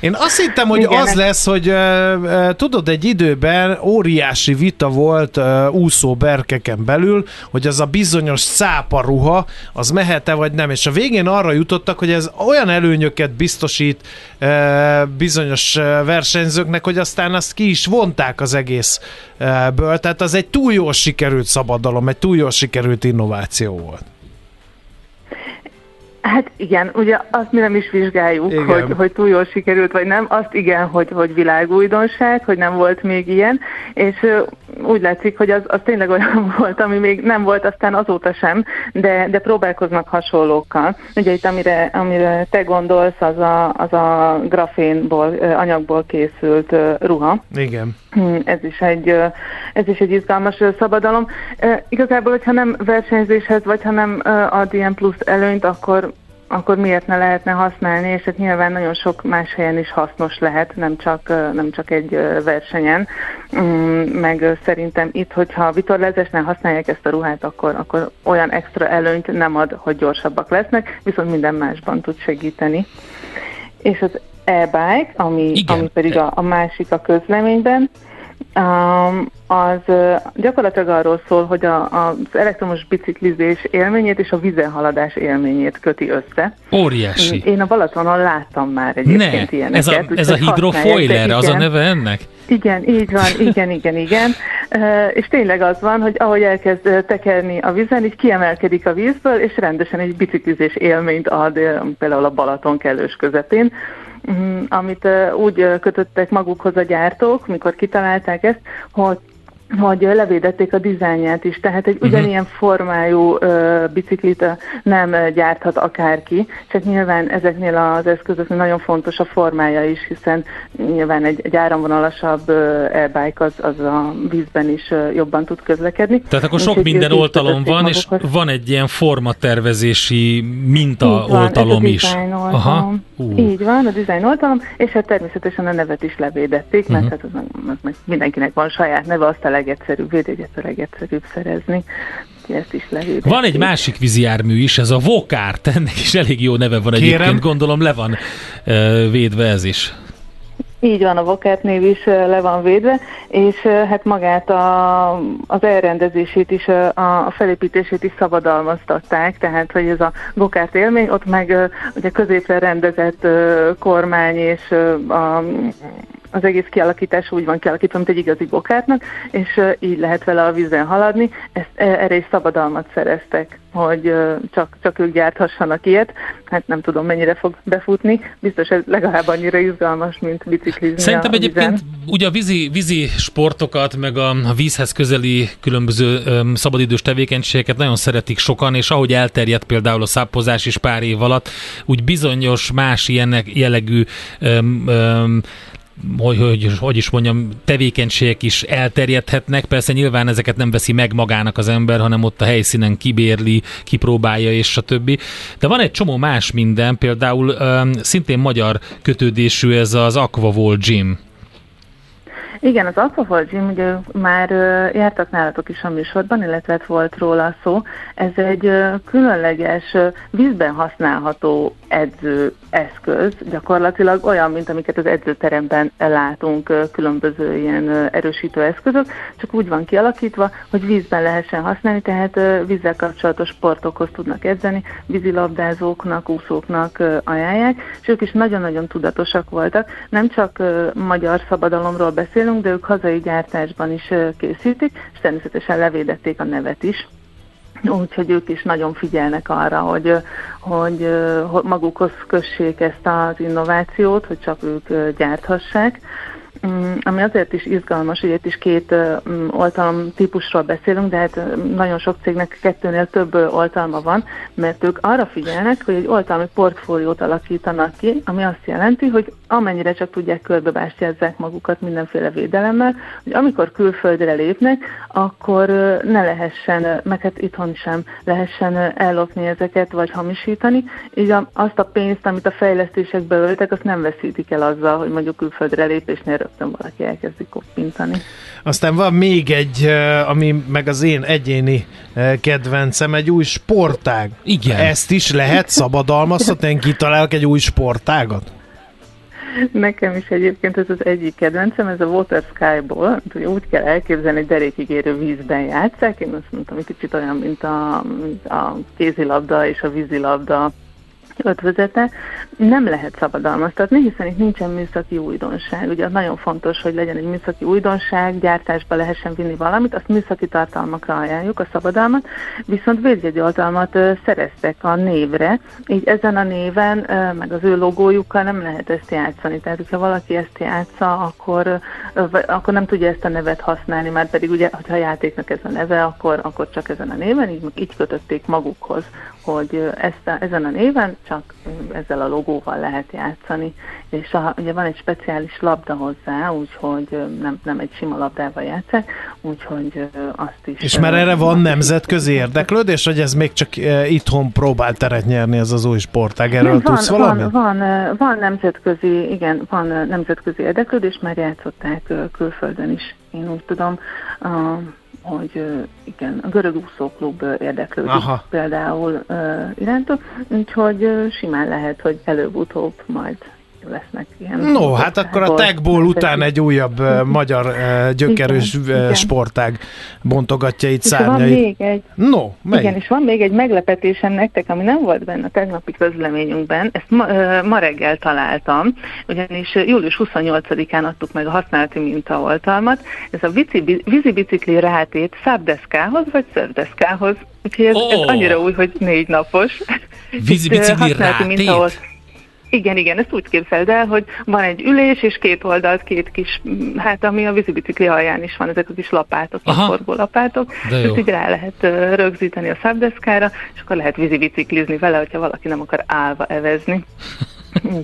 Én azt hittem, hogy Igen. az lesz, hogy uh, tudod, egy időben óriási vita volt uh, úszó berkeken belül, hogy az a bizonyos szápa ruha, az mehet-e vagy nem, és a végén arra jutottak, hogy ez olyan előnyöket biztosít uh, bizonyos versenyzőknek, hogy aztán azt ki is vonták az egészből, tehát az egy túl jól sikerült szabadalom, egy túl jól sikerült innováció volt. Hát igen, ugye azt mi nem is vizsgáljuk, hogy, hogy túl jól sikerült, vagy nem. Azt igen, hogy, hogy világújdonság, hogy nem volt még ilyen, és úgy látszik, hogy az, az tényleg olyan (laughs) volt, ami még nem volt aztán azóta sem, de, de próbálkoznak hasonlókkal. Ugye itt amire, amire te gondolsz, az a, az a grafénból, anyagból készült ruha. Igen. Hm, ez is egy, ez is egy izgalmas szabadalom. Igazából, hogyha nem versenyzéshez, vagy ha nem ad ilyen plusz előnyt, akkor akkor miért ne lehetne használni, és hát nyilván nagyon sok más helyen is hasznos lehet, nem csak, nem csak egy versenyen. Mm, meg szerintem itt, hogyha vitorlázásnál használják ezt a ruhát, akkor, akkor olyan extra előnyt nem ad, hogy gyorsabbak lesznek, viszont minden másban tud segíteni. És az e-bike, ami, ami pedig a, a másik a közleményben, Um, az uh, gyakorlatilag arról szól, hogy a, az elektromos biciklizés élményét és a vizenhaladás élményét köti össze. Óriási. Én a Balatonon láttam már egyébként ne, ilyeneket. Ez a, ez a hidrofoiler, az a neve ennek? Igen, így van, igen, igen, igen. Uh, és tényleg az van, hogy ahogy elkezd tekerni a vízen, így kiemelkedik a vízből, és rendesen egy biciklizés élményt ad, például a Balaton kellős közepén. Mhm, amit úgy kötöttek magukhoz a gyártók, mikor kitalálták ezt, hogy hogy levédették a dizájnját is, tehát egy uh-huh. ugyanilyen formájú ö, biciklit nem gyárthat akárki, csak nyilván ezeknél az eszközöknél nagyon fontos a formája is, hiszen nyilván egy, egy áramvonalasabb e-bike az, az a vízben is jobban tud közlekedni. Tehát akkor sok minden oltalom van, magukhoz. és van egy ilyen formatervezési minta van, oltalom is. Aha. Uh. Így van, a design oltalom, és hát természetesen a nevet is levédették, mert uh-huh. hát az, az, az, mindenkinek van saját neve, azt a legegyszerűbb, védjegyet a legegyszerűbb szerezni. Ezt is Van egy másik vízijármű is, ez a Vokárt, ennek is elég jó neve van Kérem. egyébként, gondolom le van védve ez is. Így van, a Vokert név is le van védve, és hát magát a, az elrendezését is, a, a felépítését is szabadalmaztatták, tehát hogy ez a Vokert élmény, ott meg ugye középre rendezett kormány és a az egész kialakítás úgy van kialakítva, mint egy igazi bokártnak, és így lehet vele a vízen haladni. Ezt, e, erre is szabadalmat szereztek, hogy csak, csak ők gyárthassanak ilyet. Hát nem tudom, mennyire fog befutni. Biztos ez legalább annyira izgalmas, mint biciklizni Szerintem a egyébként ugye a vízi, vízi sportokat, meg a, a vízhez közeli különböző um, szabadidős tevékenységeket nagyon szeretik sokan, és ahogy elterjedt például a szápozás is pár év alatt, úgy bizonyos más ilyenek jellegű um, um, hogy, hogy, hogy is mondjam, tevékenységek is elterjedhetnek. Persze nyilván ezeket nem veszi meg magának az ember, hanem ott a helyszínen kibérli, kipróbálja és a többi. De van egy csomó más minden, például um, szintén magyar kötődésű ez az Aquavol Gym. Igen, az Aquavol Gym, ugye már jártak nálatok is a műsorban, illetve hát volt róla szó. Ez egy különleges vízben használható edző eszköz, gyakorlatilag olyan, mint amiket az edzőteremben látunk, különböző ilyen erősítő eszközök, csak úgy van kialakítva, hogy vízben lehessen használni, tehát vízzel kapcsolatos sportokhoz tudnak edzeni, vízilabdázóknak, úszóknak ajánlják, és ők is nagyon-nagyon tudatosak voltak. Nem csak magyar szabadalomról beszélünk, de ők hazai gyártásban is készítik, és természetesen levédették a nevet is. Úgyhogy ők is nagyon figyelnek arra, hogy, hogy magukhoz kössék ezt az innovációt, hogy csak ők gyárthassák. Mm, ami azért is izgalmas, hogy itt is két mm, oltalom típusról beszélünk, de hát nagyon sok cégnek kettőnél több oltalma van, mert ők arra figyelnek, hogy egy oltalmi portfóliót alakítanak ki, ami azt jelenti, hogy amennyire csak tudják körbebástyázzák magukat mindenféle védelemmel, hogy amikor külföldre lépnek, akkor ne lehessen, meg hát itthon sem lehessen ellopni ezeket, vagy hamisítani, így azt a pénzt, amit a fejlesztésekbe öltek, azt nem veszítik el azzal, hogy mondjuk külföldre lépésnél rögtön valaki elkezdi koppintani. Aztán van még egy, ami meg az én egyéni kedvencem, egy új sportág. Igen. Ezt is lehet szabadalmazhatni, én kitalálok egy új sportágat? Nekem is egyébként ez az egyik kedvencem, ez a Water Skyból, hogy úgy kell elképzelni, hogy derékig érő vízben játszák. Én azt mondtam, hogy kicsit olyan, mint a, a kézilabda és a vízilabda ötvözete, nem lehet szabadalmaztatni, hiszen itt nincsen műszaki újdonság. Ugye nagyon fontos, hogy legyen egy műszaki újdonság, gyártásba lehessen vinni valamit, azt műszaki tartalmakra ajánljuk a szabadalmat, viszont védjegyoltalmat szereztek a névre, így ezen a néven, meg az ő logójukkal nem lehet ezt játszani. Tehát, hogyha valaki ezt játsza, akkor, akkor nem tudja ezt a nevet használni, már pedig ugye, ha a játéknak ez a neve, akkor, akkor csak ezen a néven, így, így kötötték magukhoz, hogy ezt a, ezen a néven csak ezzel a logóval lehet játszani, és a, ugye van egy speciális labda hozzá, úgyhogy nem, nem egy sima labdával játszák, úgyhogy azt is... És már erre van nemzetközi érdeklődés, hogy ez még csak itthon próbál teret nyerni ez az új sportág? Erről van, tudsz valamit? Van, van, van nemzetközi, igen, van nemzetközi érdeklődés, már játszották külföldön is, én úgy tudom hogy igen, a görög úszóklub érdeklődik Aha. például iránta, úgyhogy simán lehet, hogy előbb-utóbb majd lesznek ilyen. No, hát akkor a tagból után egy újabb uh, magyar uh, gyökerős igen, uh, sportág bontogatja itt szárnyait. Van még egy, no, mely? Igen, és van még egy meglepetésem nektek, ami nem volt benne a tegnapi közleményünkben, ezt ma, ma reggel találtam, ugyanis július 28-án adtuk meg a használati mintaoltalmat. Ez a vízi, vízi bicikli rátét szábdeszkához vagy szörvdeszkához. Úgyhogy ez, oh. ez annyira új, hogy négy napos. Vízi bicikli rátét? Igen, igen, ezt úgy képzeld el, hogy van egy ülés, és két oldalt, két kis, hát ami a vízibicikli alján is van, ezek a kis lapátok, a forgó lapátok. Ezt így rá lehet rögzíteni a szabdeszkára, és akkor lehet vízibiciklizni vele, hogyha valaki nem akar állva evezni.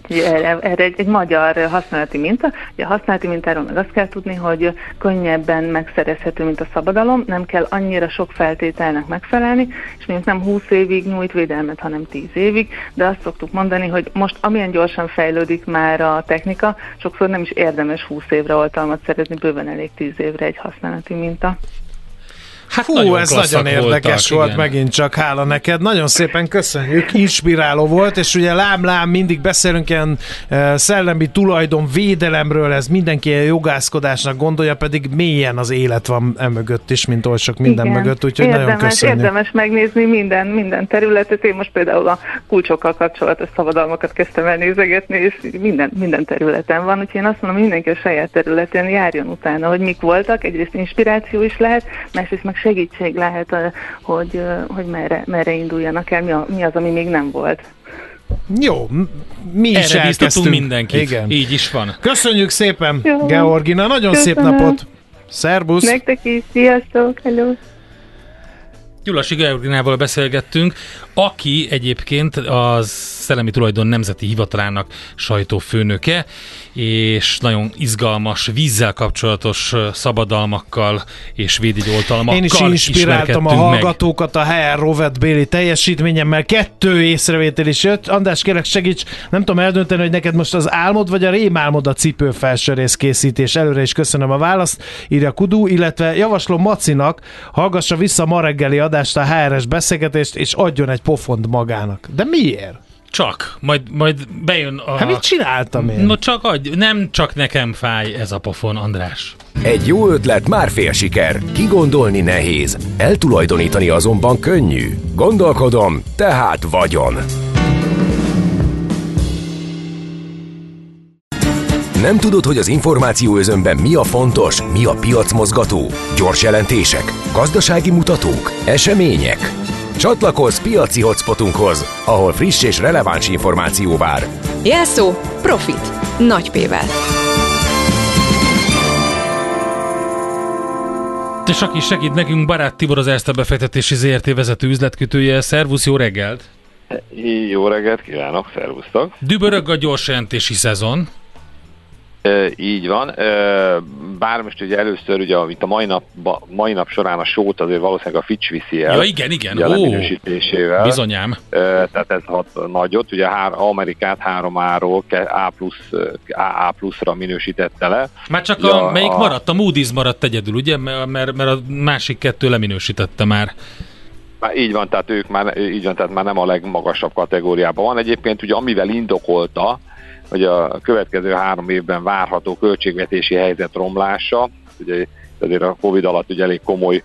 Erre, erre egy, egy magyar használati minta. A használati mintáról meg azt kell tudni, hogy könnyebben megszerezhető, mint a szabadalom, nem kell annyira sok feltételnek megfelelni, és mondjuk nem 20 évig nyújt védelmet, hanem 10 évig, de azt szoktuk mondani, hogy most amilyen gyorsan fejlődik már a technika, sokszor nem is érdemes 20 évre oltalmat szerezni, bőven elég 10 évre egy használati minta. Hát Fú, nagyon ez nagyon érdekes voltak, volt igen. megint csak, hála neked. Nagyon szépen köszönjük, inspiráló volt, és ugye lám-lám mindig beszélünk ilyen uh, szellemi tulajdon védelemről, ez mindenki a jogászkodásnak gondolja, pedig mélyen az élet van emögött is, mint oly sok minden igen. mögött, úgyhogy érdemes, nagyon köszönjük. Érdemes megnézni minden, minden területet. Én most például a kulcsokkal kapcsolatos szabadalmakat kezdtem el nézegetni, és minden, minden területen van, úgyhogy én azt mondom, mindenki a saját területén járjon utána, hogy mik voltak, egyrészt inspiráció is lehet, másrészt meg segítség lehet, hogy, hogy merre, merre induljanak el, mi, a, mi az, ami még nem volt. Jó, mi is Erre elkezdtünk. mindenkit. Igen. Így is van. Köszönjük szépen, Jó. Georgina, nagyon Köszönöm. szép napot. Szerbusz! Nektek is, sziasztok, hello! Gyulasi Georginával beszélgettünk, aki egyébként az Szellemi Tulajdon Nemzeti Hivatalának sajtófőnöke, és nagyon izgalmas vízzel kapcsolatos szabadalmakkal és védjegyoltalmakkal Én is inspiráltam a hallgatókat meg. a HR Rovet Béli teljesítményemmel. Kettő észrevétel is jött. András, kérlek segíts, nem tudom eldönteni, hogy neked most az álmod vagy a rémálmod a cipő felsőrész készítés. Előre is köszönöm a választ, írja Kudu, illetve javaslom Macinak, hallgassa vissza ma reggeli adást a HRS beszélgetést, és adjon egy pofont magának. De miért? Csak, majd, majd bejön a... Hát mit csináltam én? No csak adj, nem csak nekem fáj ez a pofon, András. Egy jó ötlet már fél siker, kigondolni nehéz, eltulajdonítani azonban könnyű. Gondolkodom, tehát vagyon. Nem tudod, hogy az információ özönben mi a fontos, mi a piacmozgató? Gyors jelentések, gazdasági mutatók, események? Csatlakozz piaci hotspotunkhoz, ahol friss és releváns információ vár. Jelszó Profit. Nagy P-vel. És aki segít nekünk, Barát Tibor az Erste befektetési ZRT vezető üzletkötője. Szervusz, jó reggelt! Jó reggelt kívánok, szervusztok! Dübörög a gyors jelentési szezon. E, így van, e, bár most ugye először, ugye, itt a mai nap, mai nap során a sót azért valószínűleg a Fitch viszi el. Ja, igen, igen, ó, minősítésével. Bizonyám. E, tehát ez hat nagyot, ugye hár, Amerikát 3A-ról A, plusz, A pluszra minősítette le. Már csak ja, a, melyik a... maradt? A Moody's maradt egyedül, ugye? Mert, mert a másik kettő leminősítette már. Már így van, tehát ők már, így van, tehát már nem a legmagasabb kategóriában van. Egyébként ugye amivel indokolta, hogy a következő három évben várható költségvetési helyzet romlása, ugye azért a Covid alatt ugye elég komoly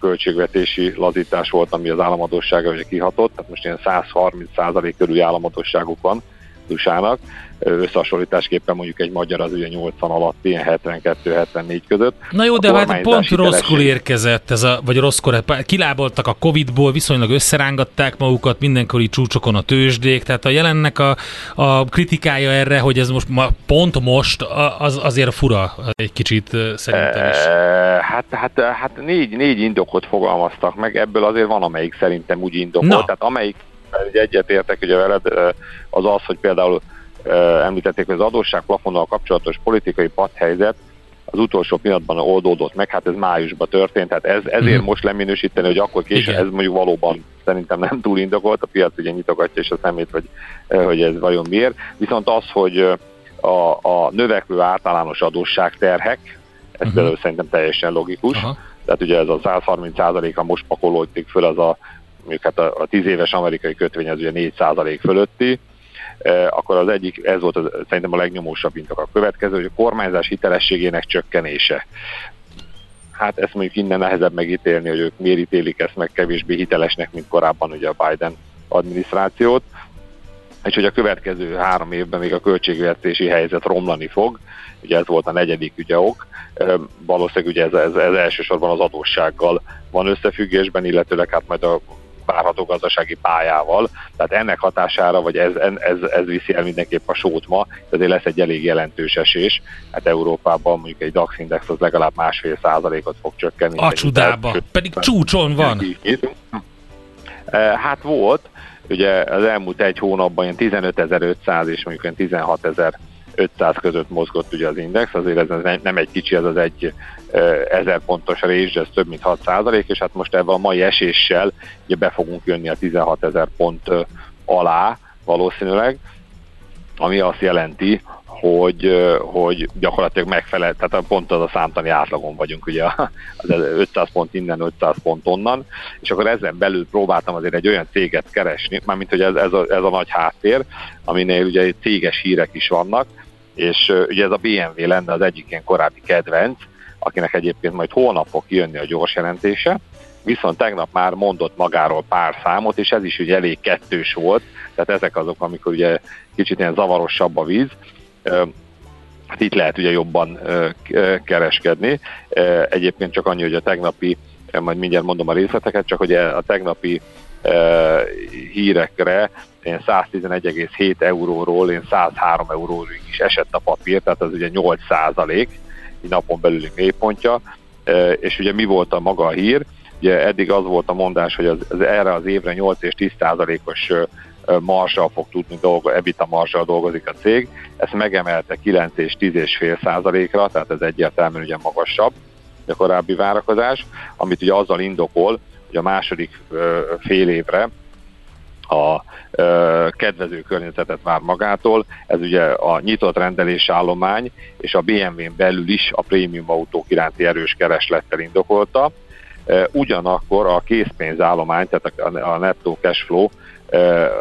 költségvetési lazítás volt, ami az államadósága ugye kihatott, tehát most ilyen 130% körüli államadóságuk van usa összehasonlításképpen mondjuk egy magyar az ugye 80 alatt, ilyen 72-74 között. Na jó, de hát pont rosszkor érkezett ez a, vagy rosszkor, kiláboltak a Covid-ból, viszonylag összerángatták magukat mindenkori csúcsokon a tőzsdék, tehát a jelennek a, a kritikája erre, hogy ez most ma, pont most, az azért fura egy kicsit szerintem is. Hát, hát, hát négy, négy indokot fogalmaztak meg, ebből azért van, amelyik szerintem úgy indokolt, Na. tehát amelyik egyetértek ugye veled, az az, hogy például említették, hogy az adósság plafonnal kapcsolatos politikai padhelyzet az utolsó pillanatban oldódott meg, hát ez májusban történt, tehát ez, ezért mm. most leminősíteni, hogy akkor később, ez mondjuk valóban szerintem nem túl indokolt, a piac ugye nyitogatja és a szemét, hogy, hogy ez vajon miért. Viszont az, hogy a, a növekvő általános adósságterhek, ez uh-huh. például szerintem teljesen logikus, uh-huh. tehát ugye ez a 130%-a most pakolódik föl, az a mondjuk hát a, a 10 éves amerikai kötvény az ugye 4% fölötti, akkor az egyik, ez volt az, szerintem a legnyomósabb intok a következő, hogy a kormányzás hitelességének csökkenése. Hát ezt mondjuk innen nehezebb megítélni, hogy ők miért ítélik ezt meg kevésbé hitelesnek, mint korábban ugye a Biden adminisztrációt és hogy a következő három évben még a költségvetési helyzet romlani fog, ugye ez volt a negyedik ugye ok, valószínűleg ugye ez, ez, ez elsősorban az adóssággal van összefüggésben, illetőleg hát majd a várható gazdasági pályával, tehát ennek hatására, vagy ez, ez, ez viszi el mindenképp a sót ma, ezért lesz egy elég jelentős esés. Hát Európában mondjuk egy DAX index az legalább másfél százalékot fog csökkenni. A csudába, pedig csúcson van. Hát volt, ugye az elmúlt egy hónapban ilyen 15.500 és mondjuk ilyen 16.500 között mozgott ugye az index, azért ez nem egy kicsi, ez az egy ezer pontos rés, ez több mint 6 százalék, és hát most ebben a mai eséssel ugye be fogunk jönni a 16 ezer pont alá valószínűleg, ami azt jelenti, hogy, hogy gyakorlatilag megfelel, tehát pont az a számtani átlagon vagyunk, ugye az 500 pont innen, 500 pont onnan, és akkor ezen belül próbáltam azért egy olyan céget keresni, mármint hogy ez, ez, a, ez a nagy háttér, aminél ugye céges hírek is vannak, és ugye ez a BMW lenne az egyik ilyen korábbi kedvenc, akinek egyébként majd holnap fog kijönni a gyors jelentése, viszont tegnap már mondott magáról pár számot, és ez is ugye elég kettős volt, tehát ezek azok, amikor ugye kicsit ilyen zavarosabb a víz, hát itt lehet ugye jobban kereskedni. Egyébként csak annyi, hogy a tegnapi, majd mindjárt mondom a részleteket, csak hogy a tegnapi hírekre én 111,7 euróról én 103 euróig is esett a papír, tehát az ugye 8 százalék, napon belüli mélypontja, és ugye mi volt a maga a hír? Ugye eddig az volt a mondás, hogy az, az erre az évre 8 és 10 százalékos marsal fog tudni dolgozni, ebita marsal dolgozik a cég. Ezt megemelte 9 és 10 és fél százalékra, tehát ez egyértelműen ugye magasabb, a korábbi várakozás, amit ugye azzal indokol, hogy a második fél évre a kedvező környezetet vár magától. Ez ugye a nyitott rendelési állomány és a BMW-n belül is a prémium autók iránti erős kereslettel indokolta. Ugyanakkor a készpénzállomány, tehát a nettó cash flow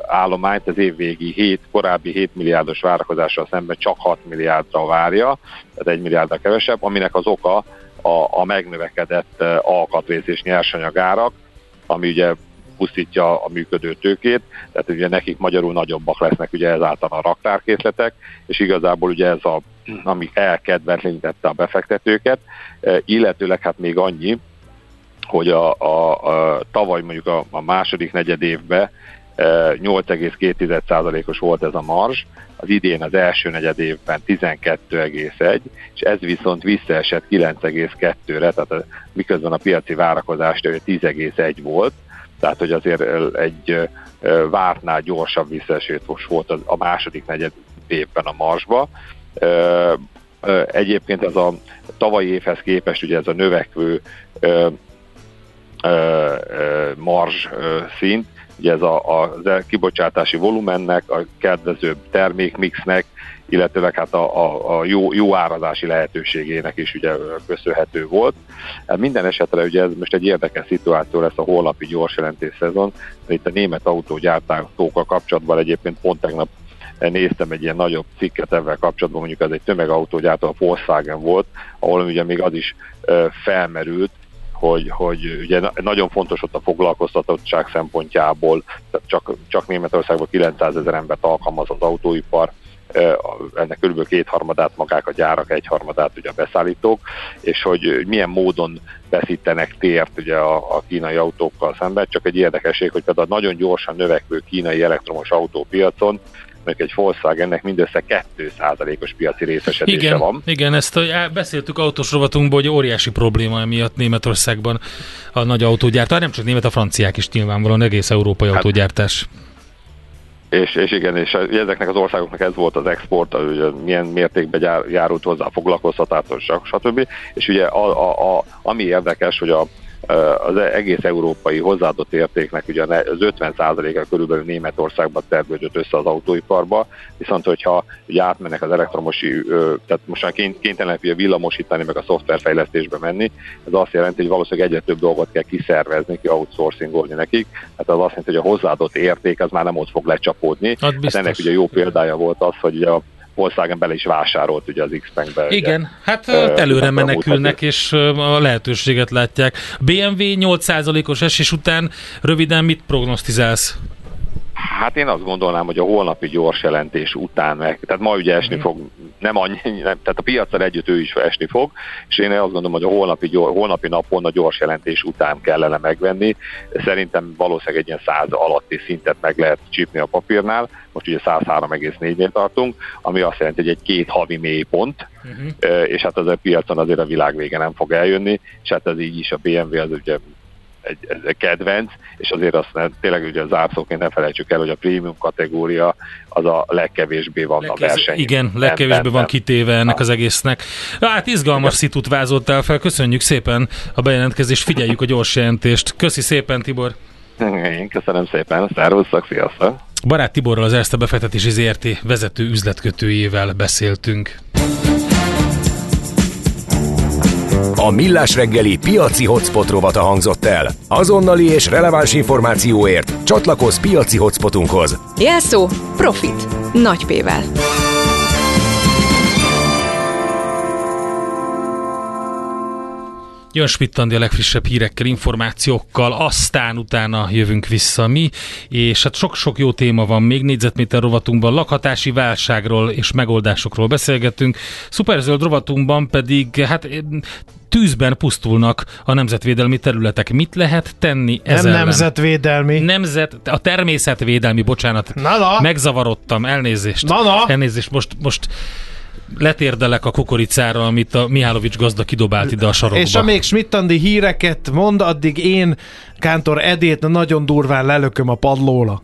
állományt az évvégi 7, korábbi 7 milliárdos várakozással szemben csak 6 milliárdra várja, tehát 1 milliárdra kevesebb, aminek az oka a, a megnövekedett alkatrész és nyersanyagárak, ami ugye pusztítja a működő tőkét, tehát ugye nekik magyarul nagyobbak lesznek ugye ezáltal a raktárkészletek, és igazából ugye ez a, ami elkedvetlenítette a befektetőket, illetőleg hát még annyi, hogy a, a, a tavaly mondjuk a, a második negyed évben 8,2%-os volt ez a marzs, az idén az első negyed évben 12,1, és ez viszont visszaesett 9,2-re, tehát miközben a piaci várakozás 10,1 volt, tehát hogy azért egy vártnál gyorsabb visszaesés volt a második negyed évben a marsba. Egyébként ez a tavalyi évhez képest ugye ez a növekvő marzs szint, ugye ez a, a kibocsátási volumennek, a kedvezőbb termékmixnek, illetőleg hát a, a, a jó, jó árazási lehetőségének is ugye köszönhető volt. Hát minden esetre ugye ez most egy érdekes szituáció lesz a holnapi gyors jelentés szezon, itt a német autógyártókkal kapcsolatban egyébként pont tegnap néztem egy ilyen nagyobb cikket ebben kapcsolatban, mondjuk ez egy tömegautógyártó, a Volkswagen volt, ahol ugye még az is felmerült, hogy, hogy ugye nagyon fontos ott a foglalkoztatottság szempontjából, csak, csak Németországban 900 ezer embert alkalmaz az autóipar, ennek körülbelül kétharmadát magák a gyárak, egyharmadát ugye a beszállítók, és hogy milyen módon veszítenek tért ugye a, a kínai autókkal szemben. Csak egy érdekesség, hogy például a nagyon gyorsan növekvő kínai elektromos autópiacon mondjuk egy Volkswagennek mindössze 2%-os piaci részesedése igen, van. Igen, ezt beszéltük autós rovatunkból, hogy óriási probléma emiatt Németországban a nagy autógyártás, nem csak német, a franciák is nyilvánvalóan, egész európai hát, autógyártás. És, és igen, és ezeknek az országoknak ez volt az export, hogy milyen mértékben járult hozzá a foglalkoztatás, stb. És ugye a, a, a, ami érdekes, hogy a, az egész európai hozzáadott értéknek ugye az 50%-a körülbelül Németországban tervődött össze az autóiparba, viszont hogyha ugye átmennek az elektromosi, tehát most már kénytelenek ugye villamosítani, meg a szoftverfejlesztésbe menni, ez azt jelenti, hogy valószínűleg egyre több dolgot kell kiszervezni, ki outsourcingolni nekik, tehát az azt jelenti, hogy a hozzáadott érték az már nem ott fog lecsapódni. Hát, hát ennek ugye jó példája volt az, hogy a Volkswagen bele is vásárolt ugye az X-Bankbe. Igen, ugye, hát uh, előre menekülnek, és a lehetőséget látják. BMW 8%-os esés után röviden mit prognosztizálsz? Hát én azt gondolnám, hogy a holnapi gyors jelentés után meg, tehát ma ugye esni mm. fog, nem annyi, nem, tehát a piacsal együtt ő is esni fog, és én azt gondolom, hogy a holnapi, gyors, holnapi napon a gyors jelentés után kellene megvenni. Szerintem valószínűleg egy ilyen 100 alatti szintet meg lehet csípni a papírnál, most ugye 103,4-nél tartunk, ami azt jelenti, hogy egy két havi mélypont, uh-huh. és hát az a piacon azért a világ vége nem fog eljönni, és hát ez így is a BMW az ugye egy, egy kedvenc, és azért azt nem, tényleg ugye az zárszóként ne felejtsük el, hogy a prémium kategória az a legkevésbé van Legkez, a verseny. Igen, legkevésbé van kitéve ennek az egésznek. Hát izgalmas szitut vázottál fel, köszönjük szépen a bejelentkezést, figyeljük a gyors jelentést. Köszi szépen, Tibor! Én köszönöm szépen, szervusztok, sziasztok! Barát Tiborral az Erste befektetési ZRT vezető üzletkötőjével beszéltünk. A Millás reggeli piaci hotspot rovata hangzott el. Azonnali és releváns információért csatlakozz piaci hotspotunkhoz. Jelszó Profit. Nagy P-vel. Jön Schmidt a legfrissebb hírekkel, információkkal, aztán utána jövünk vissza mi, és hát sok-sok jó téma van még négyzetméter rovatunkban, lakhatási válságról és megoldásokról beszélgetünk, szuperzöld rovatunkban pedig hát tűzben pusztulnak a nemzetvédelmi területek. Mit lehet tenni ezzel? Nem nemzetvédelmi. Nemzet, a természetvédelmi, bocsánat. Na, na. Megzavarodtam, elnézést. Na, na. Elnézést, most, most letérdelek a kukoricára, amit a Mihálovics gazda kidobált ide a sarokba. És amíg Schmidt híreket mond, addig én Kántor Edét nagyon durván lelököm a padlóra.